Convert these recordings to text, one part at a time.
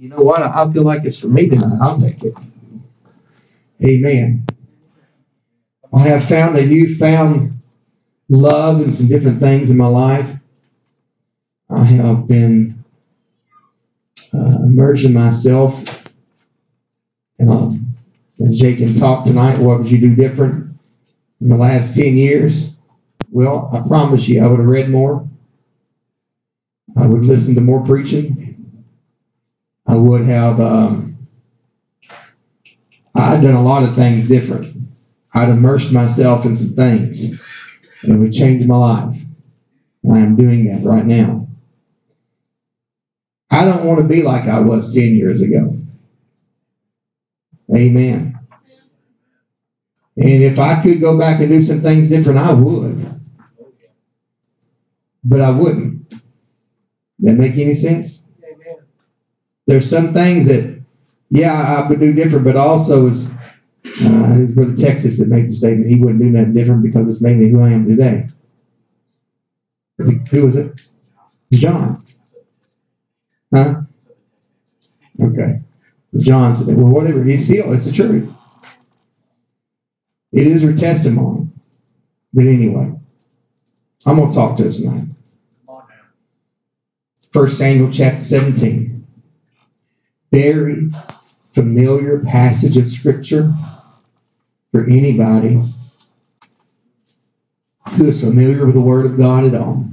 you know what? I feel like it's for me tonight. I'll take it. Amen. I have found a newfound love and some different things in my life. I have been uh, immersing myself. And um, as Jake can talk tonight, what would you do different in the last 10 years? Well, I promise you, I would have read more. I would listen to more preaching. I would have, um, I'd done a lot of things different. I'd immersed myself in some things that would change my life. I am doing that right now. I don't want to be like I was 10 years ago. Amen. And if I could go back and do some things different, I would. But I wouldn't. That make any sense? There's some things that, yeah, I would do different, but also is uh, Brother Texas that made the statement he wouldn't do nothing different because it's made me who I am today. Who was it? John. Huh? Okay. John said, well, whatever. It's still, it's the truth. It is her testimony. But anyway, I'm going to talk to us tonight. First Samuel chapter 17. Very familiar passage of Scripture for anybody who is familiar with the Word of God at all.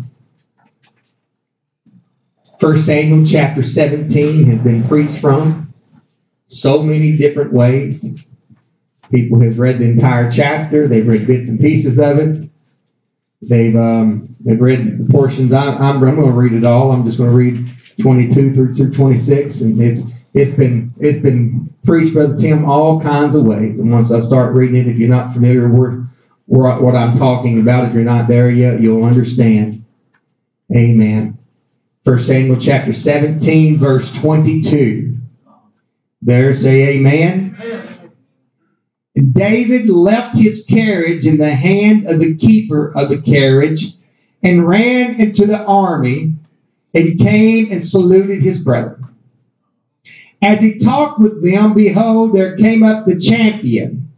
First Samuel chapter 17 has been preached from so many different ways. People have read the entire chapter. They've read bits and pieces of it. They've um, they've read the portions. I, I'm, I'm going to read it all. I'm just going to read 22 through, through 26, and it's it's been it's been preached, Brother Tim, all kinds of ways. And once I start reading it, if you're not familiar with what I'm talking about, if you're not there yet, you'll understand. Amen. First Samuel chapter 17, verse 22. There say amen. David left his carriage in the hand of the keeper of the carriage and ran into the army and came and saluted his brethren. As he talked with them, behold, there came up the champion,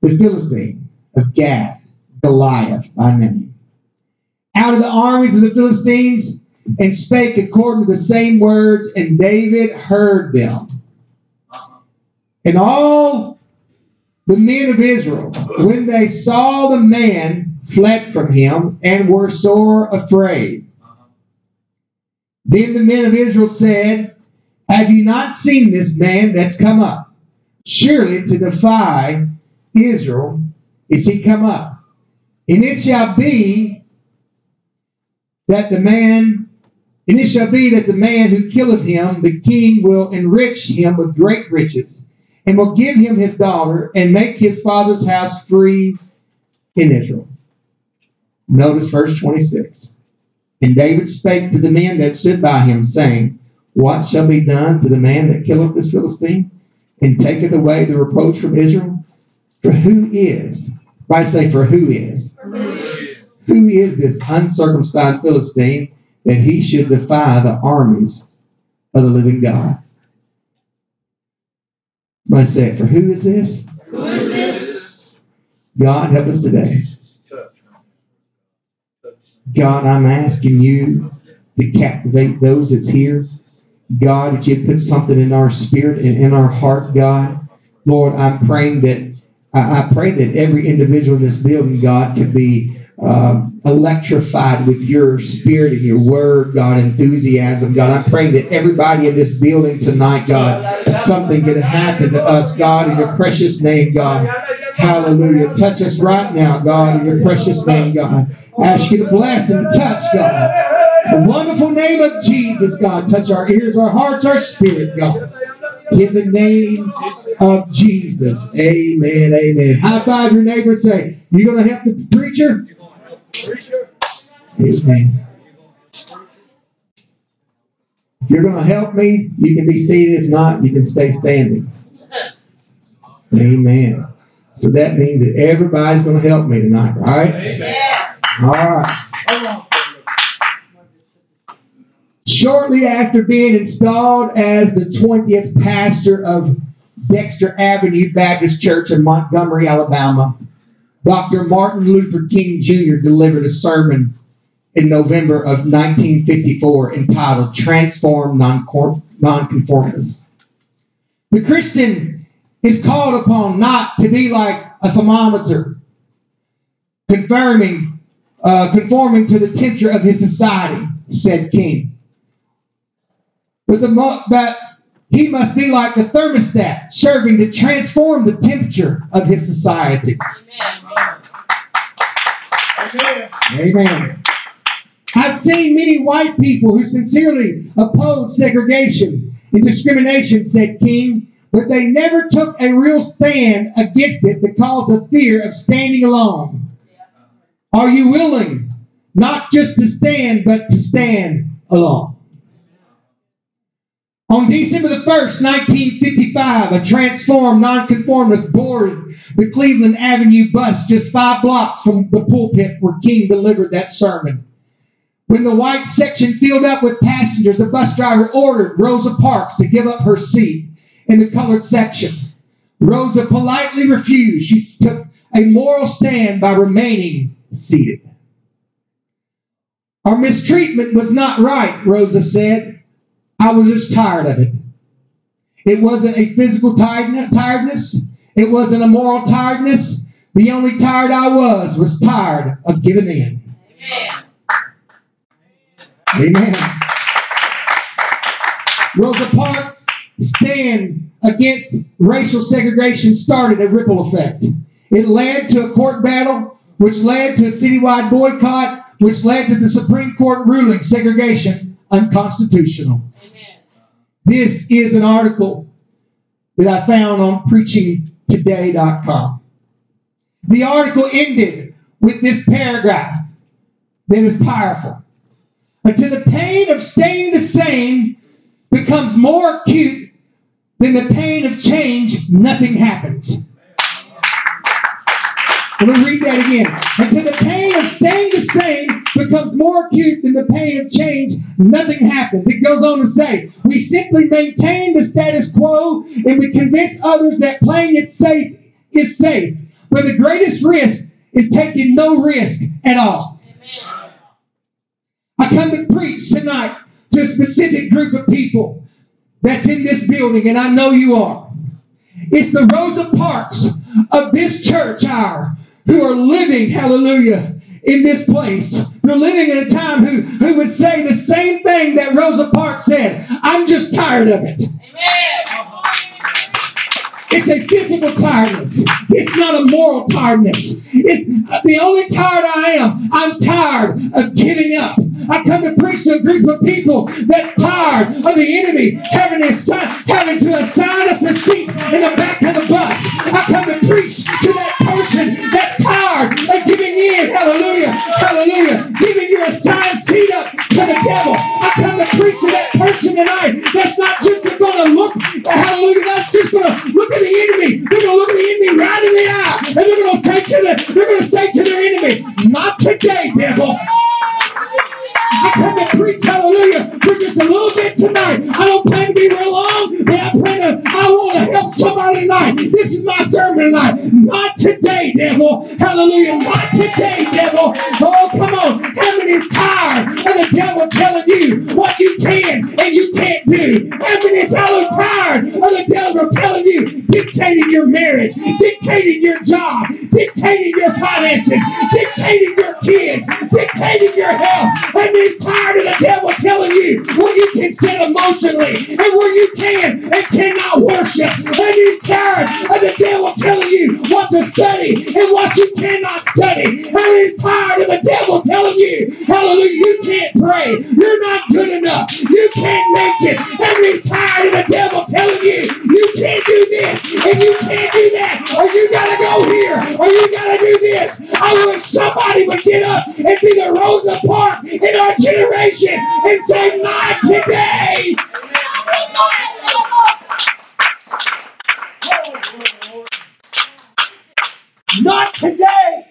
the Philistine of Gath, Goliath by name, out of the armies of the Philistines, and spake according to the same words, and David heard them. And all the men of Israel, when they saw the man, fled from him and were sore afraid. Then the men of Israel said, have you not seen this man that's come up? Surely to defy Israel is he come up. And it shall be that the man, and it shall be that the man who killeth him, the king will enrich him with great riches, and will give him his daughter, and make his father's house free in Israel. Notice verse 26. And David spake to the men that stood by him, saying, what shall be done to the man that killeth this Philistine and taketh away the reproach from Israel? For who is, I say, for who is? Who is this uncircumcised Philistine that he should defy the armies of the living God? I say, for who is this? Who is this? God, help us today. God, I'm asking you to captivate those that's here. God, if you put something in our spirit and in our heart, God, Lord, I'm praying that I pray that every individual in this building, God, could be um, electrified with your spirit and your word, God, enthusiasm, God. I'm praying that everybody in this building tonight, God, something could happen to us, God, in your precious name, God. Hallelujah. Touch us right now, God, in your precious name, God. I ask you to bless and touch, God. The wonderful name of Jesus, God. Touch our ears, our hearts, our spirit, God. In the name of Jesus. Amen. Amen. High five your neighbor and say, You're going to help the preacher? Amen. If you're going to help me, you can be seated. If not, you can stay standing. Amen. So that means that everybody's going to help me tonight, right? Amen. All right. Shortly after being installed as the 20th pastor of Dexter Avenue Baptist Church in Montgomery, Alabama, Dr. Martin Luther King Jr. delivered a sermon in November of 1954 entitled Transform Nonconformists. The Christian is called upon not to be like a thermometer, confirming, uh, conforming to the temperature of his society, said King. But, the, but he must be like the thermostat, serving to transform the temperature of his society. Amen. Amen. I've seen many white people who sincerely oppose segregation and discrimination, said King, but they never took a real stand against it because of fear of standing alone. Are you willing not just to stand, but to stand alone? On December the 1st, 1955, a transformed nonconformist boarded the Cleveland Avenue bus just five blocks from the pulpit where King delivered that sermon. When the white section filled up with passengers, the bus driver ordered Rosa Parks to give up her seat in the colored section. Rosa politely refused. She took a moral stand by remaining seated. Our mistreatment was not right, Rosa said. I was just tired of it. It wasn't a physical tiredness. It wasn't a moral tiredness. The only tired I was was tired of giving in. Amen. Amen. Rosa Parks' stand against racial segregation started a ripple effect. It led to a court battle, which led to a citywide boycott, which led to the Supreme Court ruling segregation unconstitutional. Amen. This is an article that I found on preachingtoday.com. The article ended with this paragraph that is powerful until the pain of staying the same becomes more acute than the pain of change, nothing happens. Let me read that again. Until the pain of staying the same becomes more acute than the pain of change, nothing happens. It goes on to say, we simply maintain the status quo and we convince others that playing it safe is safe. But the greatest risk is taking no risk at all. Amen. I come to preach tonight to a specific group of people that's in this building, and I know you are. It's the Rosa Parks of this church hour who are living, hallelujah, in this place. They're living in a time who, who would say the same thing that Rosa Parks said. I'm just tired of it. Amen. It's a physical tiredness. It's not a moral tiredness. The only tired I am. I'm tired of giving up. I come to preach to a group of people that's tired of the enemy having to assign, having to assign us a seat in the back of the bus. I come to preach to that person that's tired of giving in. Hallelujah. Hallelujah. Giving your assigned seat up to the devil. I come to preach to that person tonight that's not just going to look, hallelujah, that's just going to look at the enemy. They're going to look at the enemy right in the eye. And they're going to say to the, they're going to say to their enemy, not today, devil. I come to preach, hallelujah, for just a little bit tonight. I don't plan to be real long, but I plan to, I want to help somebody tonight. This is my sermon tonight. Not today, devil. Hallelujah. Not today, devil. Oh, come on. Heaven is tired of the devil telling you what you can and you can't do. Heaven is hallelujah tired of the devil telling you, dictating your marriage, dictating your job, dictating your finances, dictating your kids, dictating your health. Is tired of the devil telling you where you can sit emotionally and where you can and cannot worship. Heaven he's tired of the devil telling you what to study and what you cannot study. And he's tired of the devil telling you, hallelujah, you can't pray. You're not good enough. You can't make it. And he's tired of the devil telling you, you can't do this and you can't do that. Or you got to go here or you got to do this. I wish somebody would get up and be the Rosa Park in our generation and say, not today. Not today.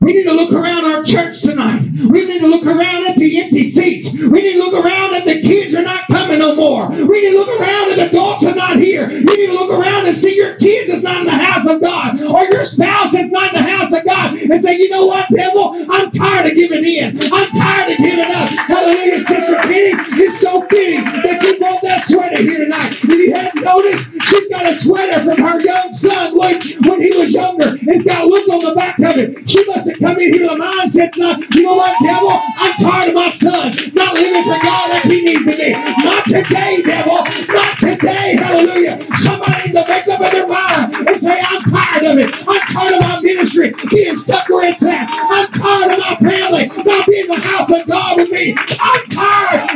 We need to look around our church tonight. We need to look around at the empty seats. We need to look around at the kids are not coming no more. We need to look around at the adults are not here. You need to look around and see your kids is not in the house of God or your spouse is not in the house of God and say, you know what, devil? I'm tired of giving in. I'm tired of giving up. Hallelujah, Sister Penny. It's so fitting that you brought that sweater here tonight. If you hadn't noticed, she's got a sweater from her young son, Luke, it's got Luke on the back of it. She must have come in here with a mindset, you know what, devil, I'm tired of my son not living for God like he needs to be. Not today, devil. Not today. Hallelujah. Somebody needs to make up their mind and say, I'm tired of it. I'm tired of my ministry being stuck where it's at. I'm tired of my family not being in the house of God with me. I'm tired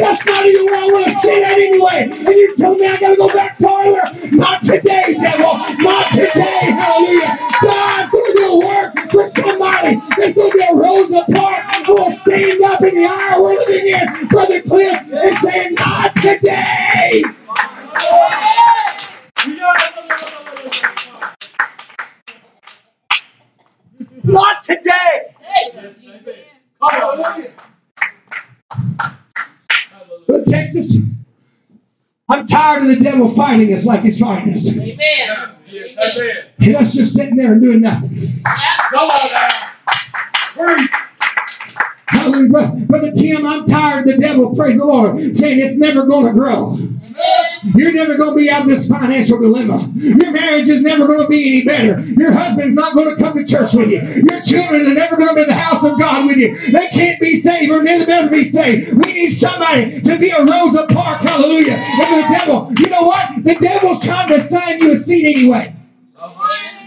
That's not even where I want to sit at anyway. And you're telling me I got to go back farther? Not today, devil. Not today. Hallelujah. God's going to do a work for somebody. There's going to be a Rosa Parks who will stand up in the hour we're living in, Brother Cliff, and say, Not today. Not today. But Texas, I'm tired of the devil fighting us like he's fighting us. Amen. Yes, And us just sitting there and doing nothing. Come on now. Hallelujah. Brother Tim, I'm tired of the devil, praise the Lord, saying it's never going to grow. You're never going to be out of this financial dilemma. Your marriage is never going to be any better. Your husband's not going to come to church with you. Your children are never going to be in the house of God with you. They can't be saved or never ever be saved. We need somebody to be a Rosa Parks. Hallelujah. And the devil, you know what? The devil's trying to assign you a seat anyway.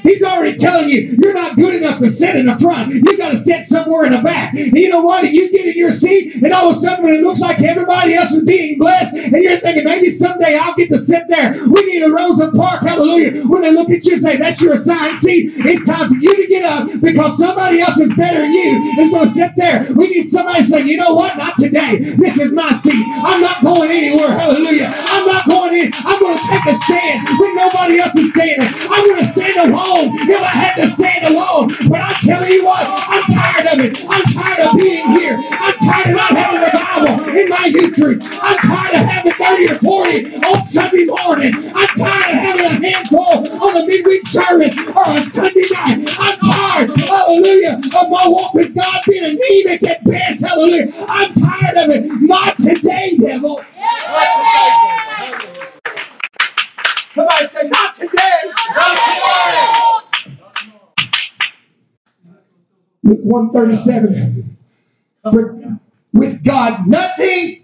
He's already telling you you're not good enough to sit in the front. You got to sit somewhere in the back. And you know what? And you get in your seat, and all of a sudden, when it looks like everybody else is being blessed, and you're thinking maybe someday I'll get to sit there. We need a Rosa Park, hallelujah. When they look at you and say that's your assigned seat, it's time for you to get up because somebody else is better than you is going to sit there. We need somebody to say, you know what? Not today. This is my seat. I'm not going anywhere. Hallelujah. I'm not going in. I'm going to take a stand when nobody else is standing. I'm going to stand alone alone if I had to stand alone. But I'm telling you what, I'm tired of it. I'm tired of being here. I'm tired of not having a revival in my youth group. I'm tired of having 30 or 40 on Sunday morning. I'm tired of having a handful on a midweek service or a Sunday night. I'm tired, hallelujah, of my walk with God being anemic at best. Hallelujah. I'm tired of it. Not today, devil. Somebody say, not today. Luke 137. with God, nothing,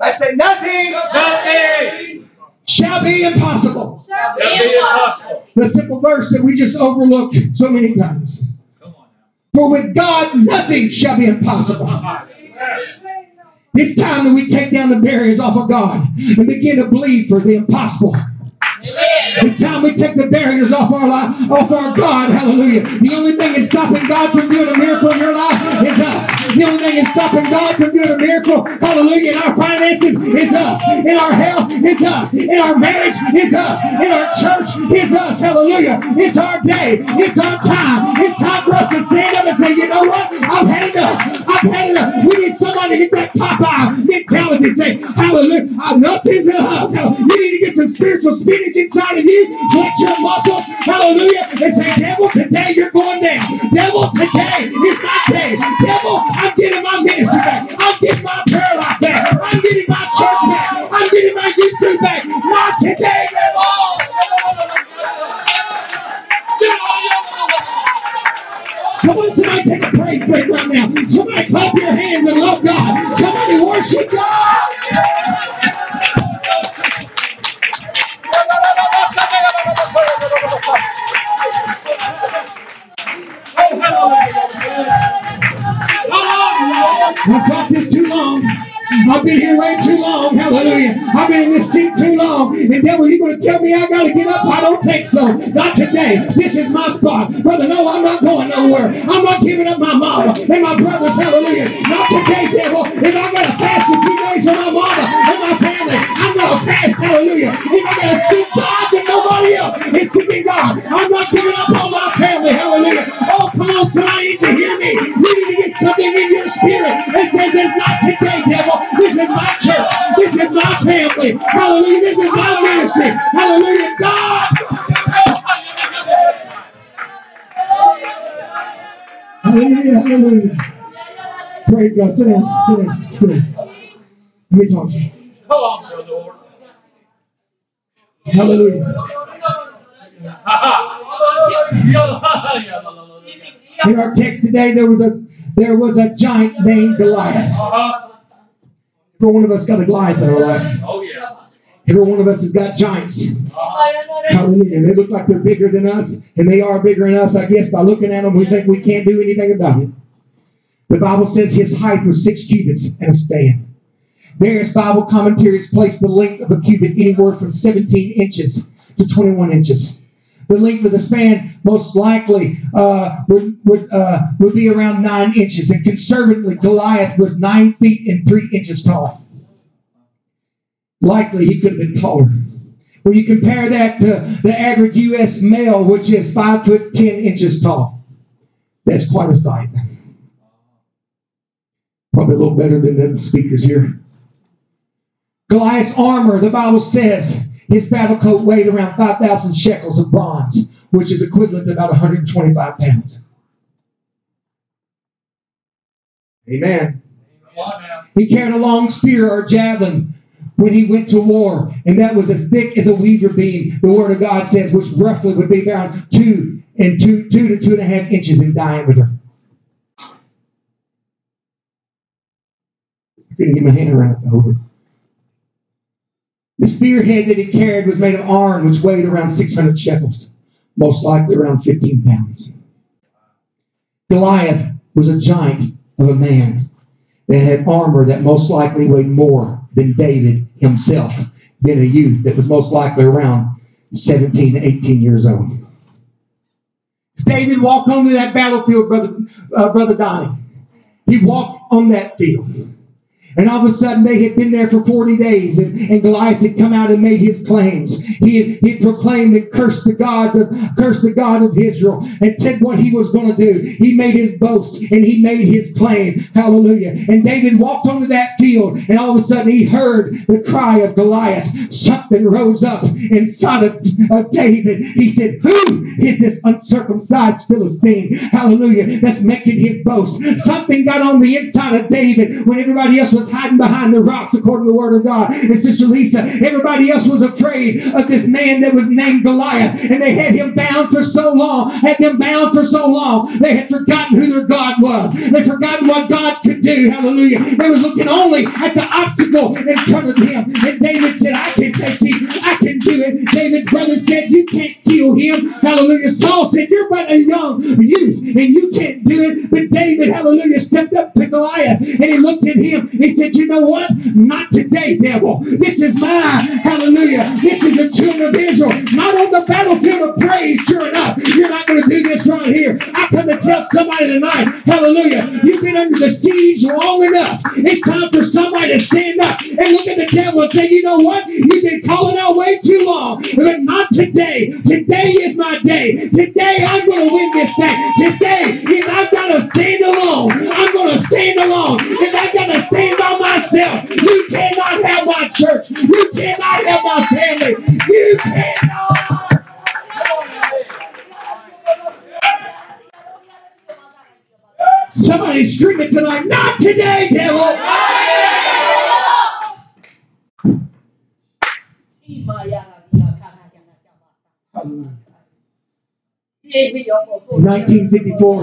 I say nothing, nothing shall be impossible. Shall be impossible. The simple verse that we just overlooked so many times. For with God, nothing shall be impossible. It's time that we take down the barriers off of God and begin to believe for the impossible. It's time we take the barriers off our life, off our God. Hallelujah. The only thing that's stopping God from doing a miracle in your life is us. The only thing that's stopping God from doing a miracle, hallelujah, in our finances is us. In our health is us. In our marriage is us. In our church is us. Hallelujah. It's our day. It's our time. It's time for us to stand up and say, you know what? I've had enough. I've had enough. We need somebody to get that Popeye mentality. Say, hallelujah. Enough is enough. You need to get some spiritual spinach inside of you, put your muscles, hallelujah, and say, devil, today you're going down. Devil, today is my day. Devil, I'm getting my ministry back. I'm getting my prayer life back. I'm getting my church back. I'm getting my youth group back. Not today, devil. Come on, somebody take a praise break right now. Somebody clap your hands and love God. Somebody worship God. I've got this too long. I've been here way too long. Hallelujah. I've been in this seat too long. And devil, you're going to tell me I got to get up? I don't think so. Not today. This is my spot. Brother, no, I'm not going nowhere. I'm not giving up my mama and my brothers. Hallelujah. Not today, devil. If I got to fast for three days for my mama and my family, I'm going to fast. Hallelujah. If I got to seek God and nobody else is seeking God, I'm not giving up it's not today, devil. This is my church. This is my family. Hallelujah. This is my ministry. Hallelujah. God. Hallelujah. Hallelujah. Praise God. Sit down. Sit down. Sit down. Let me talk to you. Come on, brother. Lord. Hallelujah. In our text today, there was a there was a giant named Goliath. Uh-huh. Every one of us got a Goliath in our life. Oh, yeah. Every one of us has got giants. Uh-huh. Hallelujah. They look like they're bigger than us, and they are bigger than us. I guess by looking at them, we think we can't do anything about it. The Bible says his height was six cubits and a span. Various Bible commentaries place the length of a cubit anywhere from 17 inches to 21 inches. The length of the span most likely uh, would would uh, would be around nine inches, and conservatively, Goliath was nine feet and three inches tall. Likely, he could have been taller. When you compare that to the average U.S. male, which is five foot ten inches tall, that's quite a sight. Probably a little better than the speakers here. Goliath's armor, the Bible says, his battle coat weighed around 5,000 shekels of bronze, which is equivalent to about 125 pounds. Amen. He carried a long spear or javelin when he went to war, and that was as thick as a weaver beam, the word of God says, which roughly would be around two and two, two to two and a half inches in diameter. I couldn't get my hand around it to. The spearhead that he carried was made of iron, which weighed around 600 shekels, most likely around 15 pounds. Goliath was a giant of a man that had armor that most likely weighed more than David himself, being a youth that was most likely around 17 to 18 years old. David walked onto that battlefield, brother, uh, brother Donnie. He walked on that field. And all of a sudden, they had been there for 40 days, and, and Goliath had come out and made his claims. He had, he had proclaimed and cursed the gods of cursed the God of Israel, and said what he was going to do. He made his boast and he made his claim. Hallelujah! And David walked onto that field, and all of a sudden, he heard the cry of Goliath. Something rose up inside of, of David. He said, "Who is this uncircumcised Philistine? Hallelujah! That's making his boast." Something got on the inside of David when everybody else was hiding behind the rocks, according to the word of God. And Sister Lisa, everybody else was afraid of this man that was named Goliath. And they had him bound for so long, had them bound for so long, they had forgotten who their God was. They forgotten what God could do. Hallelujah. They was looking only at the obstacle in front of him. And David said, I can take him. I can. David's brother said, You can't kill him. Hallelujah. Saul said, You're but a young youth and you can't do it. But David, hallelujah, stepped up to Goliath and he looked at him. He said, You know what? Not today, devil. This is mine. Hallelujah. This is the children of Israel. Not on the battlefield of praise, sure enough. You're not going to do this right here. I come to tell somebody tonight, hallelujah, you've been under the siege long enough. It's time for somebody to stand up and look at the devil and say, You know what? You've been calling out way too long, but not today. Today is my day. Today I'm going to win this thing. Today, if I've got to stand alone, I'm going to stand alone. If I've got to stand by myself, you cannot have my church. You cannot have my family. You cannot. Somebody scream it tonight. Not today, devil. Uh, 1954.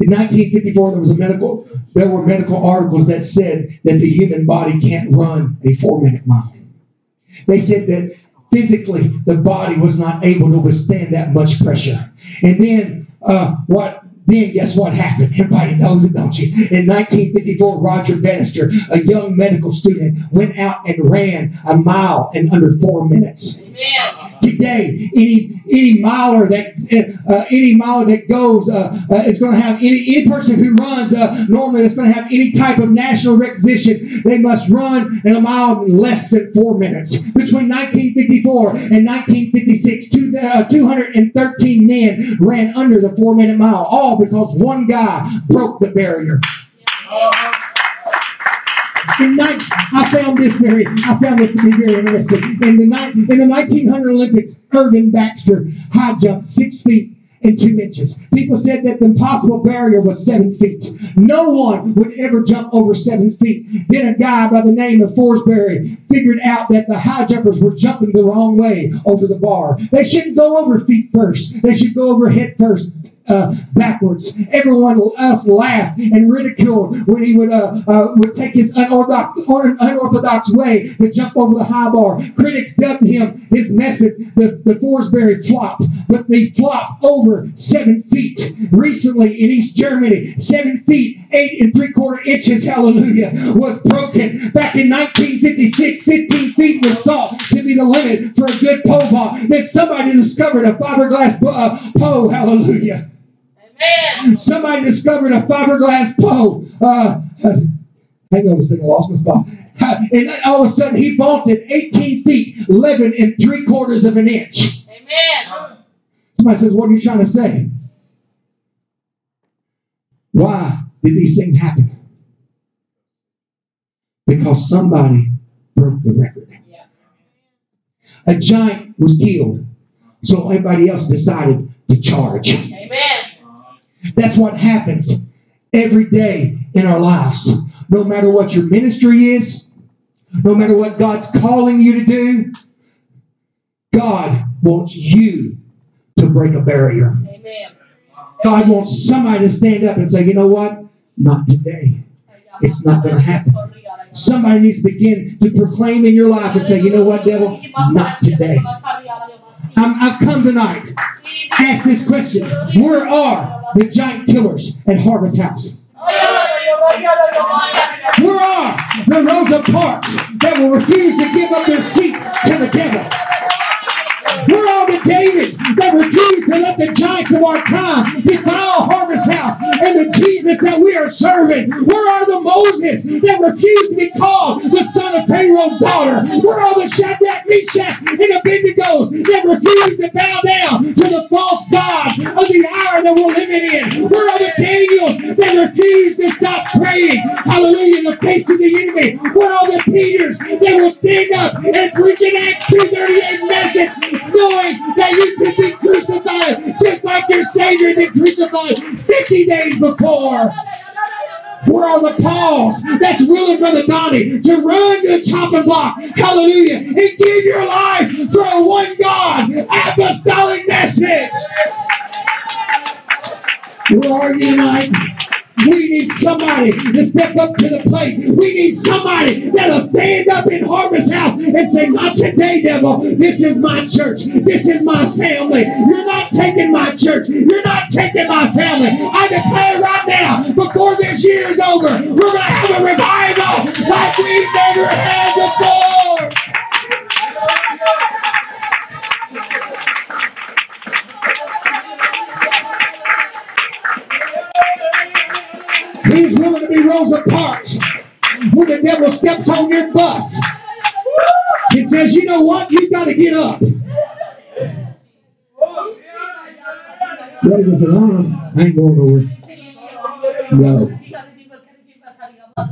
In 1954, there was a medical. There were medical articles that said that the human body can't run a four-minute mile. They said that physically the body was not able to withstand that much pressure. And then uh, what? Then guess what happened? Everybody knows it, don't you? In 1954, Roger Bannister, a young medical student, went out and ran a mile in under four minutes. Today, any any miler that uh, any miler that goes uh, uh, is going to have any any person who runs uh, normally that's going to have any type of national requisition. They must run in a mile in less than four minutes. Between 1954 and 1956, two, uh, 213 men ran under the four minute mile, all because one guy broke the barrier. Ni- I found this very, I found this to be very interesting. In the, in the 1900 Olympics, Irving Baxter high jumped six feet and two inches. People said that the impossible barrier was seven feet. No one would ever jump over seven feet. Then a guy by the name of Fosbury figured out that the high jumpers were jumping the wrong way over the bar. They shouldn't go over feet first. They should go over head first. Uh, backwards. Everyone else laughed and ridiculed when he would uh, uh, would take his unorthodox, unorthodox way to jump over the high bar. Critics dubbed him his method the, the Fosbury flop, but they flopped over seven feet. Recently in East Germany, seven feet, eight and three quarter inches, hallelujah, was broken. Back in 1956, 15 feet was thought to be the limit for a good pole vault. Then somebody discovered a fiberglass uh, pole, hallelujah. Somebody discovered a fiberglass pole. Uh, hang on a second, I lost my spot. Uh, and then all of a sudden, he vaulted 18 feet, 11 and three quarters of an inch. Amen. Somebody says, What are you trying to say? Why did these things happen? Because somebody broke the record. Yeah. A giant was killed, so everybody else decided to charge. That's what happens every day in our lives. No matter what your ministry is, no matter what God's calling you to do, God wants you to break a barrier. Amen. God wants somebody to stand up and say, you know what? Not today. It's not going to happen. Somebody needs to begin to proclaim in your life and say, you know what, devil? Not today. I'm, I've come tonight ask this question Where are the giant killers at Harvest House? Where are the Rosa Parks that will refuse to give up their seat to the devil? Where are the Davids that refuse to let the giants of our time and the Jesus that we are serving? Where are the Moses that refuse to be called the son of Pharaoh's daughter? Where are the Shadrach, Meshach, and Abednego that refuse to bow down to the false God of the hour that we're living in? Where are the Daniels that refuse to stop praying? Hallelujah, in the face of the enemy. Where are the Peters that will stand up and preach an Acts 238 message, knowing that you can be crucified just like your Savior been crucified 50 days before? Where are the Pauls that's willing, Brother Donnie, to run to the chopping block, hallelujah, and give your life for a one God apostolic message? Where are you tonight? We need somebody to step up to the plate. We need somebody that'll stand up in Harvest House and say, Not today, devil. This is my church. This is my family. You're not taking my church. You're not taking my family. I declare right now, before this year is over, we're going to have a revival like we've never had before. Ain't going nowhere. No.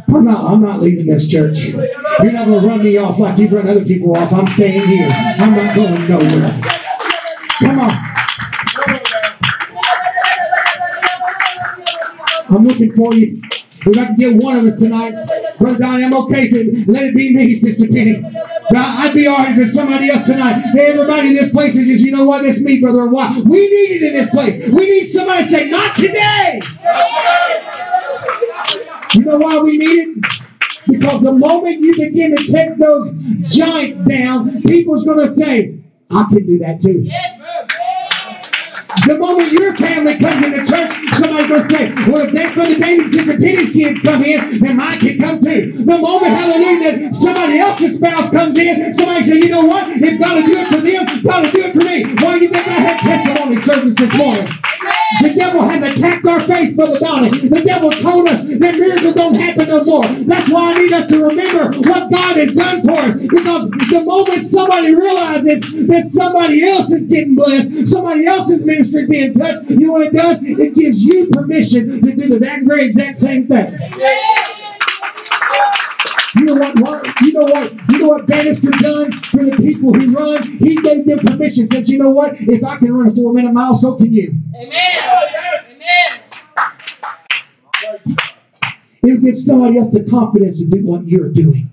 I'm not, I'm not leaving this church. You're not going to run me off like you've run other people off. I'm staying here. I'm not going nowhere. Come on. I'm looking for you. If I can get one of us tonight, Brother Donnie, I'm okay. Let it be me, Sister Penny. But I'd be all right if it's somebody else tonight. Hey, everybody in this place is just, you know what, it's me, Brother. Why? We need it in this place. We need somebody to say, not today. You know why we need it? Because the moment you begin to take those giants down, people's going to say, I can do that too. The moment your family comes into church, somebody's say, well, if that Brother the Penny's kids come in, then mine can come too. The moment, hallelujah, that somebody else's spouse comes in, somebody say, you know what? If God will do it for them, God will do it for me. Why do you think I had testimony service this morning? The devil has attacked our faith, Brother Donnie. The devil told us that miracles don't happen no more. That's why I need us to remember what God has done for us. Because the moment somebody realizes that somebody else is getting blessed, somebody else's ministry is being touched, you know what it does? It gives you permission to do the very exact same thing. Know what? You know what? You know what Bannister done for the people who run? He gave them permission. Said, you know what? If I can run a four-minute mile, so can you. Amen. Amen. It'll give somebody else the confidence to do what you're doing.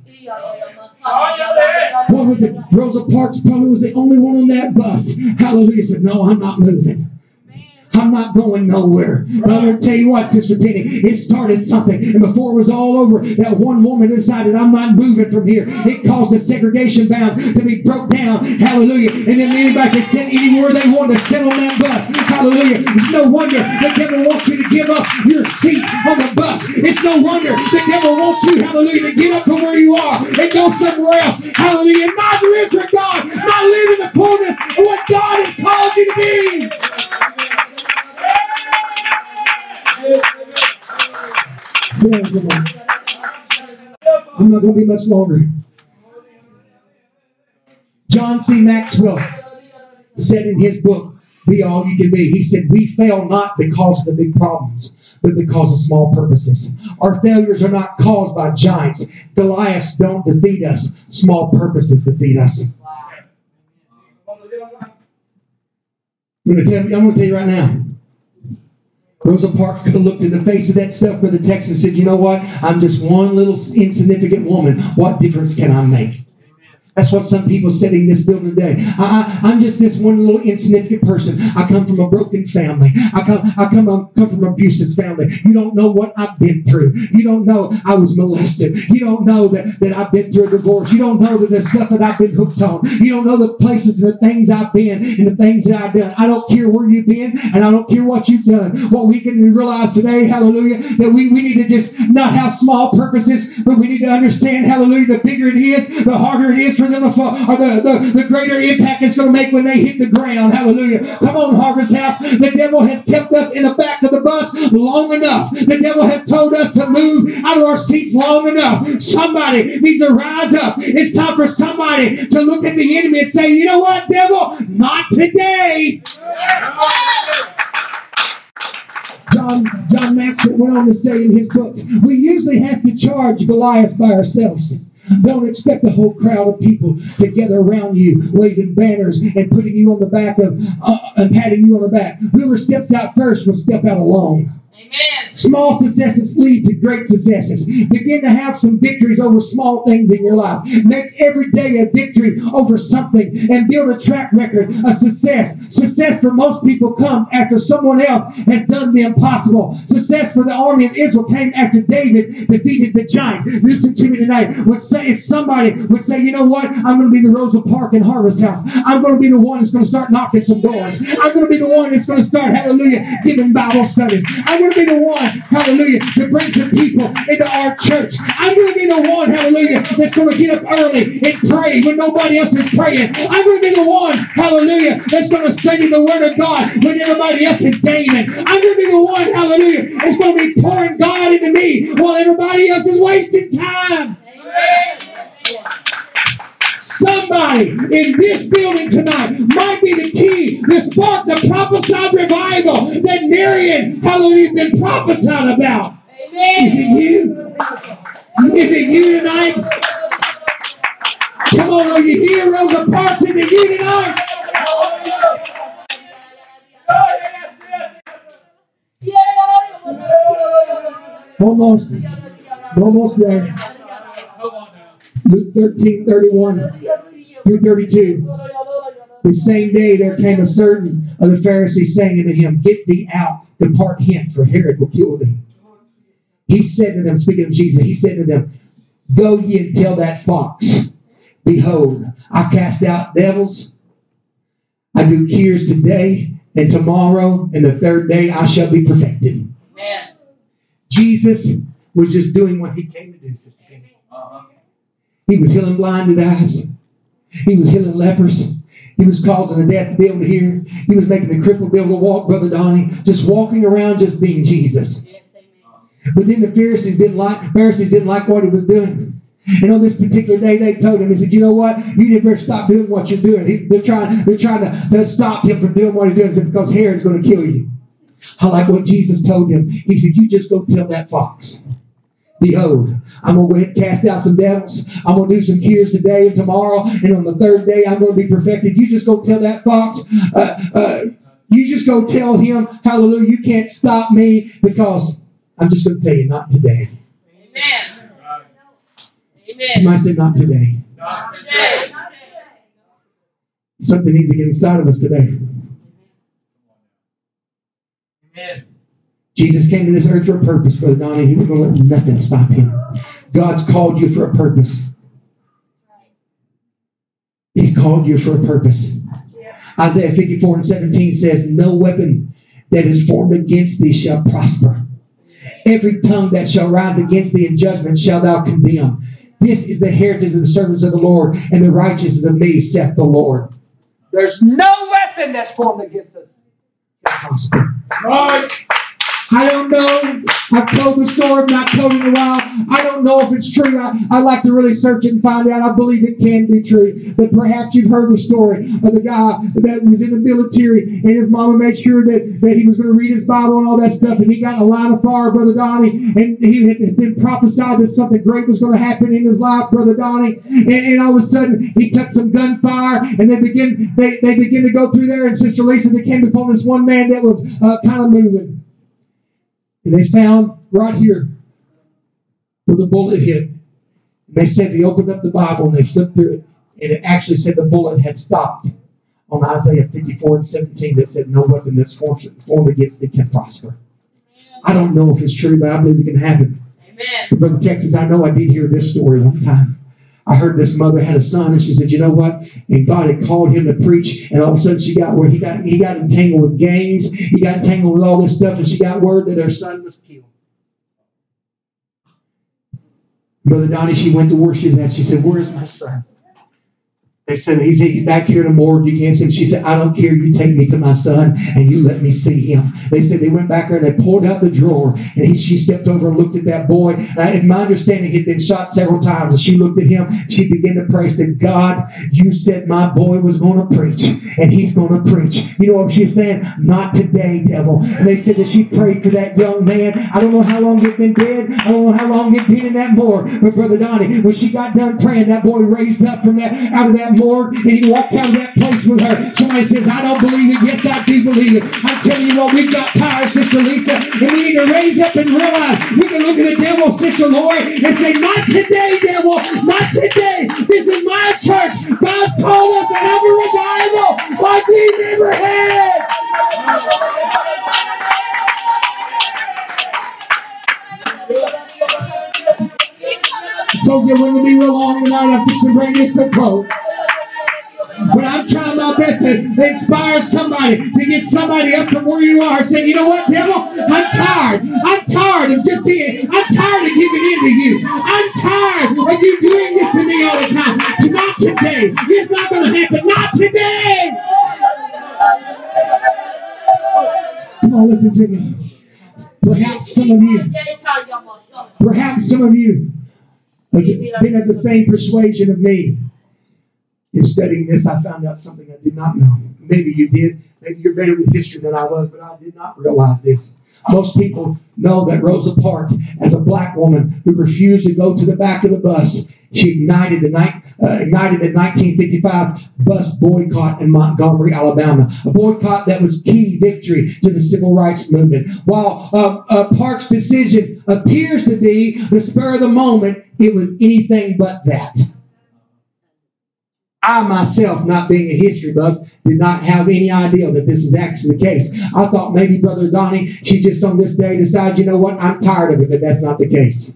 What was it? Rosa Parks probably was the only one on that bus. Hallelujah. Said, No, I'm not moving. I'm not going nowhere. But I'm going to tell you what, Sister Penny, it started something. And before it was all over, that one woman decided, I'm not moving from here. It caused the segregation bound to be broke down. Hallelujah. And then anybody could sit anywhere they wanted to sit on that bus. Hallelujah. It's no wonder the devil wants you to give up your seat on the bus. It's no wonder the devil wants you, hallelujah, to get up to where you are and go somewhere else. Hallelujah. Not live for God. Not live in the fullness of what God has called you to be. On. I'm not going to be much longer. John C. Maxwell said in his book, Be All You Can Be, he said, We fail not because of the big problems, but because of small purposes. Our failures are not caused by giants. Goliaths don't defeat us, small purposes defeat us. I'm going to tell you right now. Rosa Parks could have looked in the face of that stuff for the text and said, you know what? I'm just one little insignificant woman. What difference can I make? That's what some people said in this building today. I, am just this one little insignificant person. I come from a broken family. I come, I come, I come from an abusive family. You don't know what I've been through. You don't know I was molested. You don't know that, that I've been through a divorce. You don't know that the stuff that I've been hooked on. You don't know the places and the things I've been and the things that I've done. I don't care where you've been and I don't care what you've done. What we can realize today, hallelujah, that we, we need to just not have small purposes, but we need to understand, hallelujah, the bigger it is, the harder it is for them to fall, or the, the, the greater impact it's going to make when they hit the ground. Hallelujah. Come on, Harvest House. The devil has kept us in the back of the bus long enough. The devil has told us to move out of our seats long enough. Somebody needs to rise up. It's time for somebody to look at the enemy and say, you know what, devil? Not today. John, John Maxwell went on to say in his book, we usually have to charge Goliath by ourselves. Don't expect a whole crowd of people to gather around you, waving banners and putting you on the back of uh, and patting you on the back. Whoever steps out first will step out alone. Amen. Small successes lead to great successes. Begin to have some victories over small things in your life. Make every day a victory over something and build a track record of success. Success for most people comes after someone else has done the impossible. Success for the army of Israel came after David defeated the giant. Listen to me tonight. Would say if somebody would say, you know what, I'm going to be the Rosa Park and Harvest House. I'm going to be the one that's going to start knocking some doors. I'm going to be the one that's going to start, hallelujah, giving Bible studies. I'm going to be the one, hallelujah, to bring some people into our church. I'm going to be the one, hallelujah, that's going to get up early and pray when nobody else is praying. I'm going to be the one, hallelujah, that's going to study the Word of God when everybody else is gaming. I'm going to be the one, hallelujah, that's going to be pouring God into me while everybody else is wasting time. Amen. Somebody in this building tonight might be the key to spark the prophesied revival that Marion, hallelujah, has been prophesying about. Is it you? Is it you tonight? Come on, are you here, Rosa Parks? Is it you tonight? Almost, almost there. Luke 13, 31 through 32. The same day there came a certain of the Pharisees saying unto him, Get thee out, depart hence, for Herod will kill thee. He said to them, speaking of Jesus, he said to them, Go ye and tell that fox, Behold, I cast out devils, I do cures today and tomorrow, and the third day I shall be perfected. Amen. Jesus was just doing what he came to do, Sister Penny. He was healing blinded eyes. He was healing lepers. He was causing the deaf to be able to hear. He was making the crippled be able to walk, Brother Donnie. Just walking around, just being Jesus. But then the Pharisees didn't like Pharisees didn't like what he was doing. And on this particular day, they told him, he said, you know what? You need to better stop doing what you're doing. He, they're trying, they're trying to, to stop him from doing what he's doing. He said, because Herod's going to kill you. I like what Jesus told them. He said, you just go tell that fox. Behold, I'm going to go ahead and cast out some devils. I'm going to do some cures today and tomorrow. And on the third day, I'm going to be perfected. You just go tell that fox, uh, uh, you just go tell him, hallelujah, you can't stop me because I'm just going to tell you, not today. Amen. Amen. Somebody say, not today. Not today. Something needs to get inside of us today. Amen. Jesus came to this earth for a purpose, Brother Donnie. He was going to let nothing stop him. God's called you for a purpose. He's called you for a purpose. Isaiah 54 and 17 says, No weapon that is formed against thee shall prosper. Every tongue that shall rise against thee in judgment shall thou condemn. This is the heritage of the servants of the Lord, and the righteousness of me, saith the Lord. There's no weapon that's formed against us prosper. Right. I don't know. I've told the story, I've not told in a while. I don't know if it's true. I, I like to really search it and find out. I believe it can be true. But perhaps you've heard the story of the guy that was in the military and his mama made sure that, that he was going to read his Bible and all that stuff. And he got in a line of fire, Brother Donnie, and he had been prophesied that something great was going to happen in his life, Brother Donnie. And, and all of a sudden, he took some gunfire and they begin, they, they begin to go through there. And Sister Lisa, they came upon this one man that was uh, kind of moving. And they found right here where the bullet hit. And they said they opened up the Bible and they flipped through it, and it actually said the bullet had stopped on Isaiah 54 and 17 that said, No weapon that's formed formed against thee can prosper. I don't know if it's true, but I believe it can happen. Amen. But Brother Texas, I know I did hear this story one time. I heard this mother had a son, and she said, "You know what?" And God had called him to preach, and all of a sudden she got where he got he got entangled with gangs, he got entangled with all this stuff, and she got word that her son was killed. Brother Donnie, she went to where she's at. She said, "Where is my son?" They said, he's, he's back here in the morgue. You can't see him. She said, I don't care. You take me to my son and you let me see him. They said they went back there and they pulled out the drawer. And he, she stepped over and looked at that boy. And in my understanding, he'd been shot several times. And she looked at him. She began to pray. Said, God, you said my boy was going to preach. And he's going to preach. You know what she's saying? Not today, devil. And they said that she prayed for that young man. I don't know how long he'd been dead. I don't know how long he'd been in that morgue. But Brother Donnie, when she got done praying, that boy raised up from that out of that and he walked out of that place with her. Somebody says, I don't believe it. Yes, I do believe it. I'm telling you what, we've got power, Sister Lisa, and we need to raise up and realize we can look at the devil, Sister Lori, and say, Not today, devil, not today. This is my church. God's called us to have a revival like we've never had. Told you going to be real long tonight. I'm fixing to bring this to close. But I'm trying my best to inspire somebody, to get somebody up from where you are, saying, you know what, devil? I'm tired. I'm tired of just being, I'm tired of giving in to you. I'm tired of you doing this to me all the time. Not today. It's not going to happen. Not today. Come on, listen to me. Perhaps some of you, perhaps some of you have been at the same persuasion of me. In studying this, I found out something I did not know. Maybe you did. Maybe you're better with history than I was, but I did not realize this. Most people know that Rosa Parks, as a black woman who refused to go to the back of the bus, she ignited the uh, ignited the 1955 bus boycott in Montgomery, Alabama, a boycott that was key victory to the civil rights movement. While uh, uh, Parks' decision appears to be the spur of the moment, it was anything but that. I myself, not being a history buff, did not have any idea that this was actually the case. I thought maybe Brother Donnie, she just on this day decided, you know what, I'm tired of it, but that's not the case.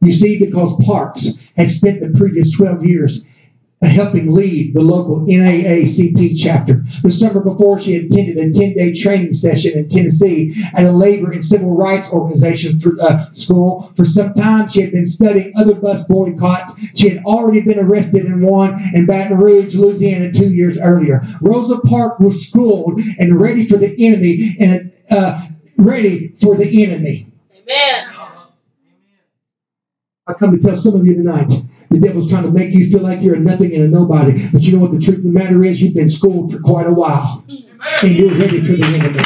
You see, because Parks had spent the previous 12 years helping lead the local NAACP chapter. The summer before, she attended a 10 day training session in Tennessee at a labor and civil rights organization uh, school. For some time, she had been studying other bus boycotts. She had already been arrested in one in Baton Rouge, Louisiana, two years earlier. Rosa Parks was schooled and ready for the enemy and uh, ready for the enemy. Amen. I come to tell some of you tonight. The devil's trying to make you feel like you're a nothing and a nobody. But you know what the truth of the matter is? You've been schooled for quite a while. And you're ready for the enemy.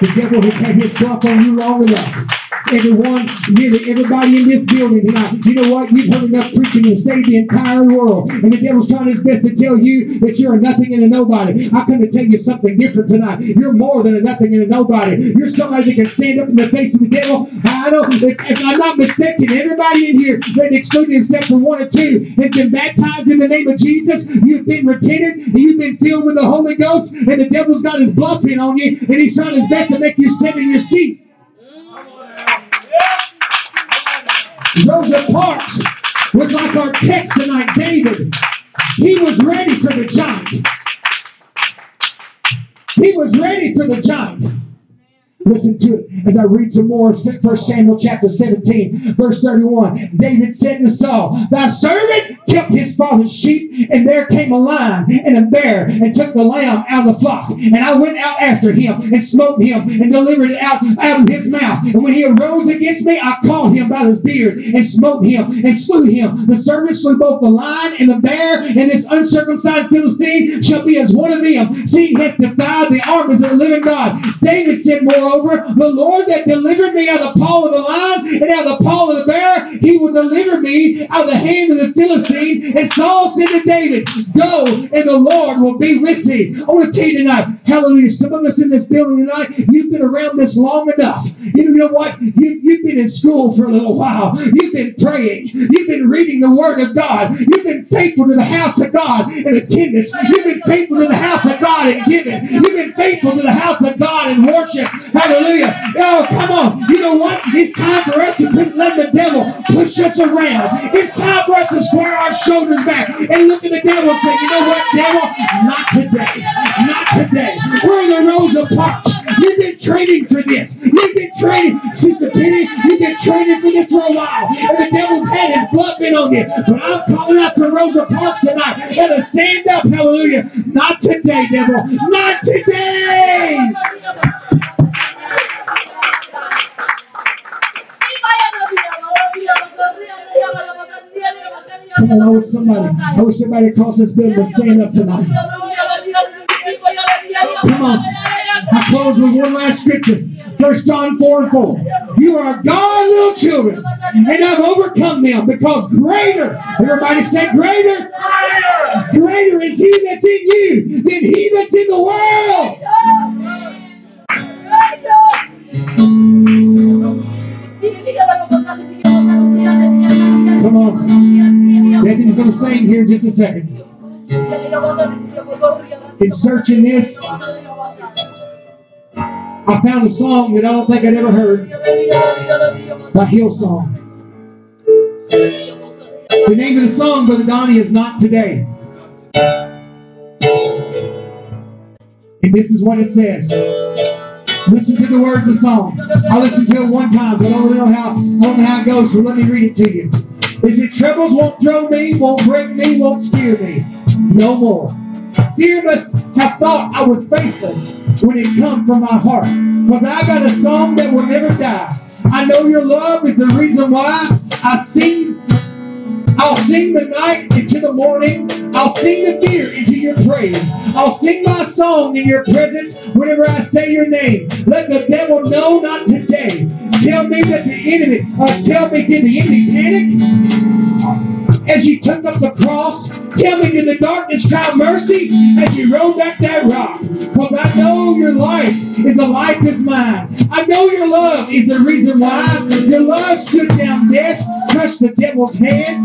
The devil has had his drop on you long enough. Everyone, nearly everybody in this building tonight. You know what? You've heard enough preaching to save the entire world. And the devil's trying his best to tell you that you're a nothing and a nobody. I come to tell you something different tonight. You're more than a nothing and a nobody. You're somebody that can stand up in the face of the devil. I know, if, if I'm not mistaken, everybody in here, maybe excluding except for one or two, has been baptized in the name of Jesus. You've been repented and you've been filled with the Holy Ghost, and the devil's got his bluff in on you, and he's trying his best to make you sit in your seat. Rosa Parks was like our text tonight, David. He was ready for the giant. He was ready for the giant. Listen to it as I read some more. First Samuel chapter 17, verse 31. David said to Saul, Thy servant kept his father's sheep, and there came a lion and a bear and took the lamb out of the flock. And I went out after him and smote him and delivered it out, out of his mouth. And when he arose against me, I caught him by his beard and smote him and slew him. The servant slew both the lion and the bear, and this uncircumcised Philistine shall be as one of them. See, he hath defied the armies of the living God. David said, moreover, the Lord that delivered me out of the paw of the lion and out of the paw of the bear, he will deliver me out of the hand of the Philistine. And Saul said to David, Go, and the Lord will be with thee. I want to tell you tonight, hallelujah. Some of us in this building tonight, you've been around this long enough. You know what? You, you've been in school for a little while. You've been praying. You've been reading the Word of God. You've been faithful to the house of God in attendance. You've been faithful to the house of God in giving. You've been faithful to the house of God in worship. Hallelujah. Oh, come on. You know what? It's time for us to quit letting the devil push us around. It's time for us to square our shoulders back and look at the devil and say, you know what, devil? Not today. Not today. We're the Rosa Parks. You've been training for this. You've been training, Sister Penny. You've been training for this for a while. And the devil's had his blood in on you. But I'm calling out to Rosa Parks tonight. And to stand up, hallelujah. Not today, devil. Not today. Come on, I wish somebody, I wish somebody across this building would stand up tonight. Come on. I close with one last scripture. First John 4 and 4. You are God, little children, and I've overcome them because greater, everybody say greater, greater is he that's in you than he that's in the world. Going to sing here in just a second. In searching this, I found a song that I don't think I'd ever heard by Hillsong. The name of the song, Brother Donnie, is Not Today. And this is what it says. Listen to the words of the song. I listened to it one time, but I don't know how I don't know how it goes, so let me read it to you. Is it troubles won't throw me, won't break me, won't scare me? No more. Fearless have thought I was faithless when it come from my heart. Because I got a song that will never die. I know your love is the reason why I sing. I'll sing the night into the morning. I'll sing the fear into your praise. I'll sing my song in your presence whenever I say your name. Let the devil know not today. Tell me that the enemy, uh, tell me, did the enemy panic? As you took up the cross, tell me, did the darkness cry mercy as you rolled back that rock? Because I know your life is a life as mine. I know your love is the reason why. Your love stood down death, crushed the devil's head.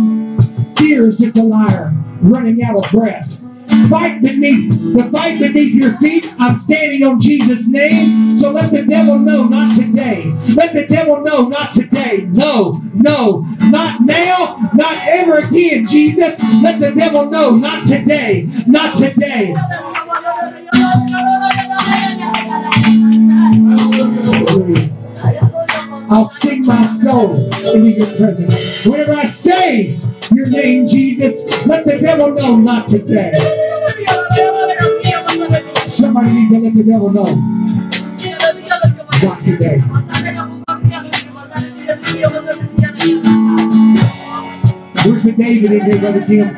Fear is just a liar, running out of breath. Fight beneath the fight beneath your feet. I'm standing on Jesus' name. So let the devil know, not today. Let the devil know, not today. No, no, not now, not ever again, Jesus. Let the devil know, not today, not today. I'll sing my soul into your presence. Whenever I say your name, Jesus, let the devil know, not today. Somebody needs to let the devil know, not today. Where's the David in here, Brother Tim?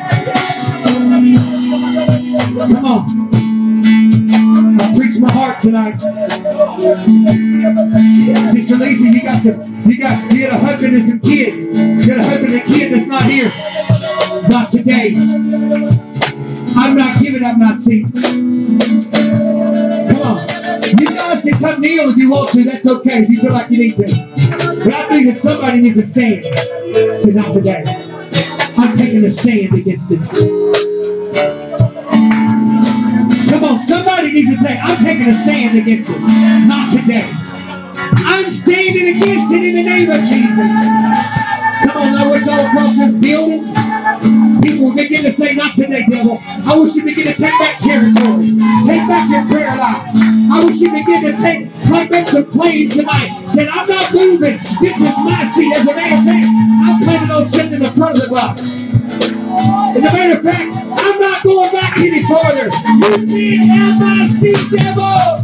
Come on. I preach my heart tonight. Sister Lisa, you got to You got you got a husband and some kids. You got a husband and kid that's not here. Not today. I'm not giving up my seat. Come on. You guys can come kneel if you want to. That's okay if you feel like you need to. But I think that somebody needs to stand. Say, not today. I'm taking a stand against it. Come on, somebody needs to say, I'm taking a stand against it. Not today. I'm standing against it in the name of Jesus. Come on, I wish all across this building, people begin to say, not today, devil. I wish you begin to take back territory. Take back your prayer life. I wish you begin to take, take back some claims tonight. Said, I'm not moving. This is my seat. As a matter of fact, I'm planning on sitting in the front of the bus. As a matter of fact, I'm not going back any further. You can't have my seat, devil.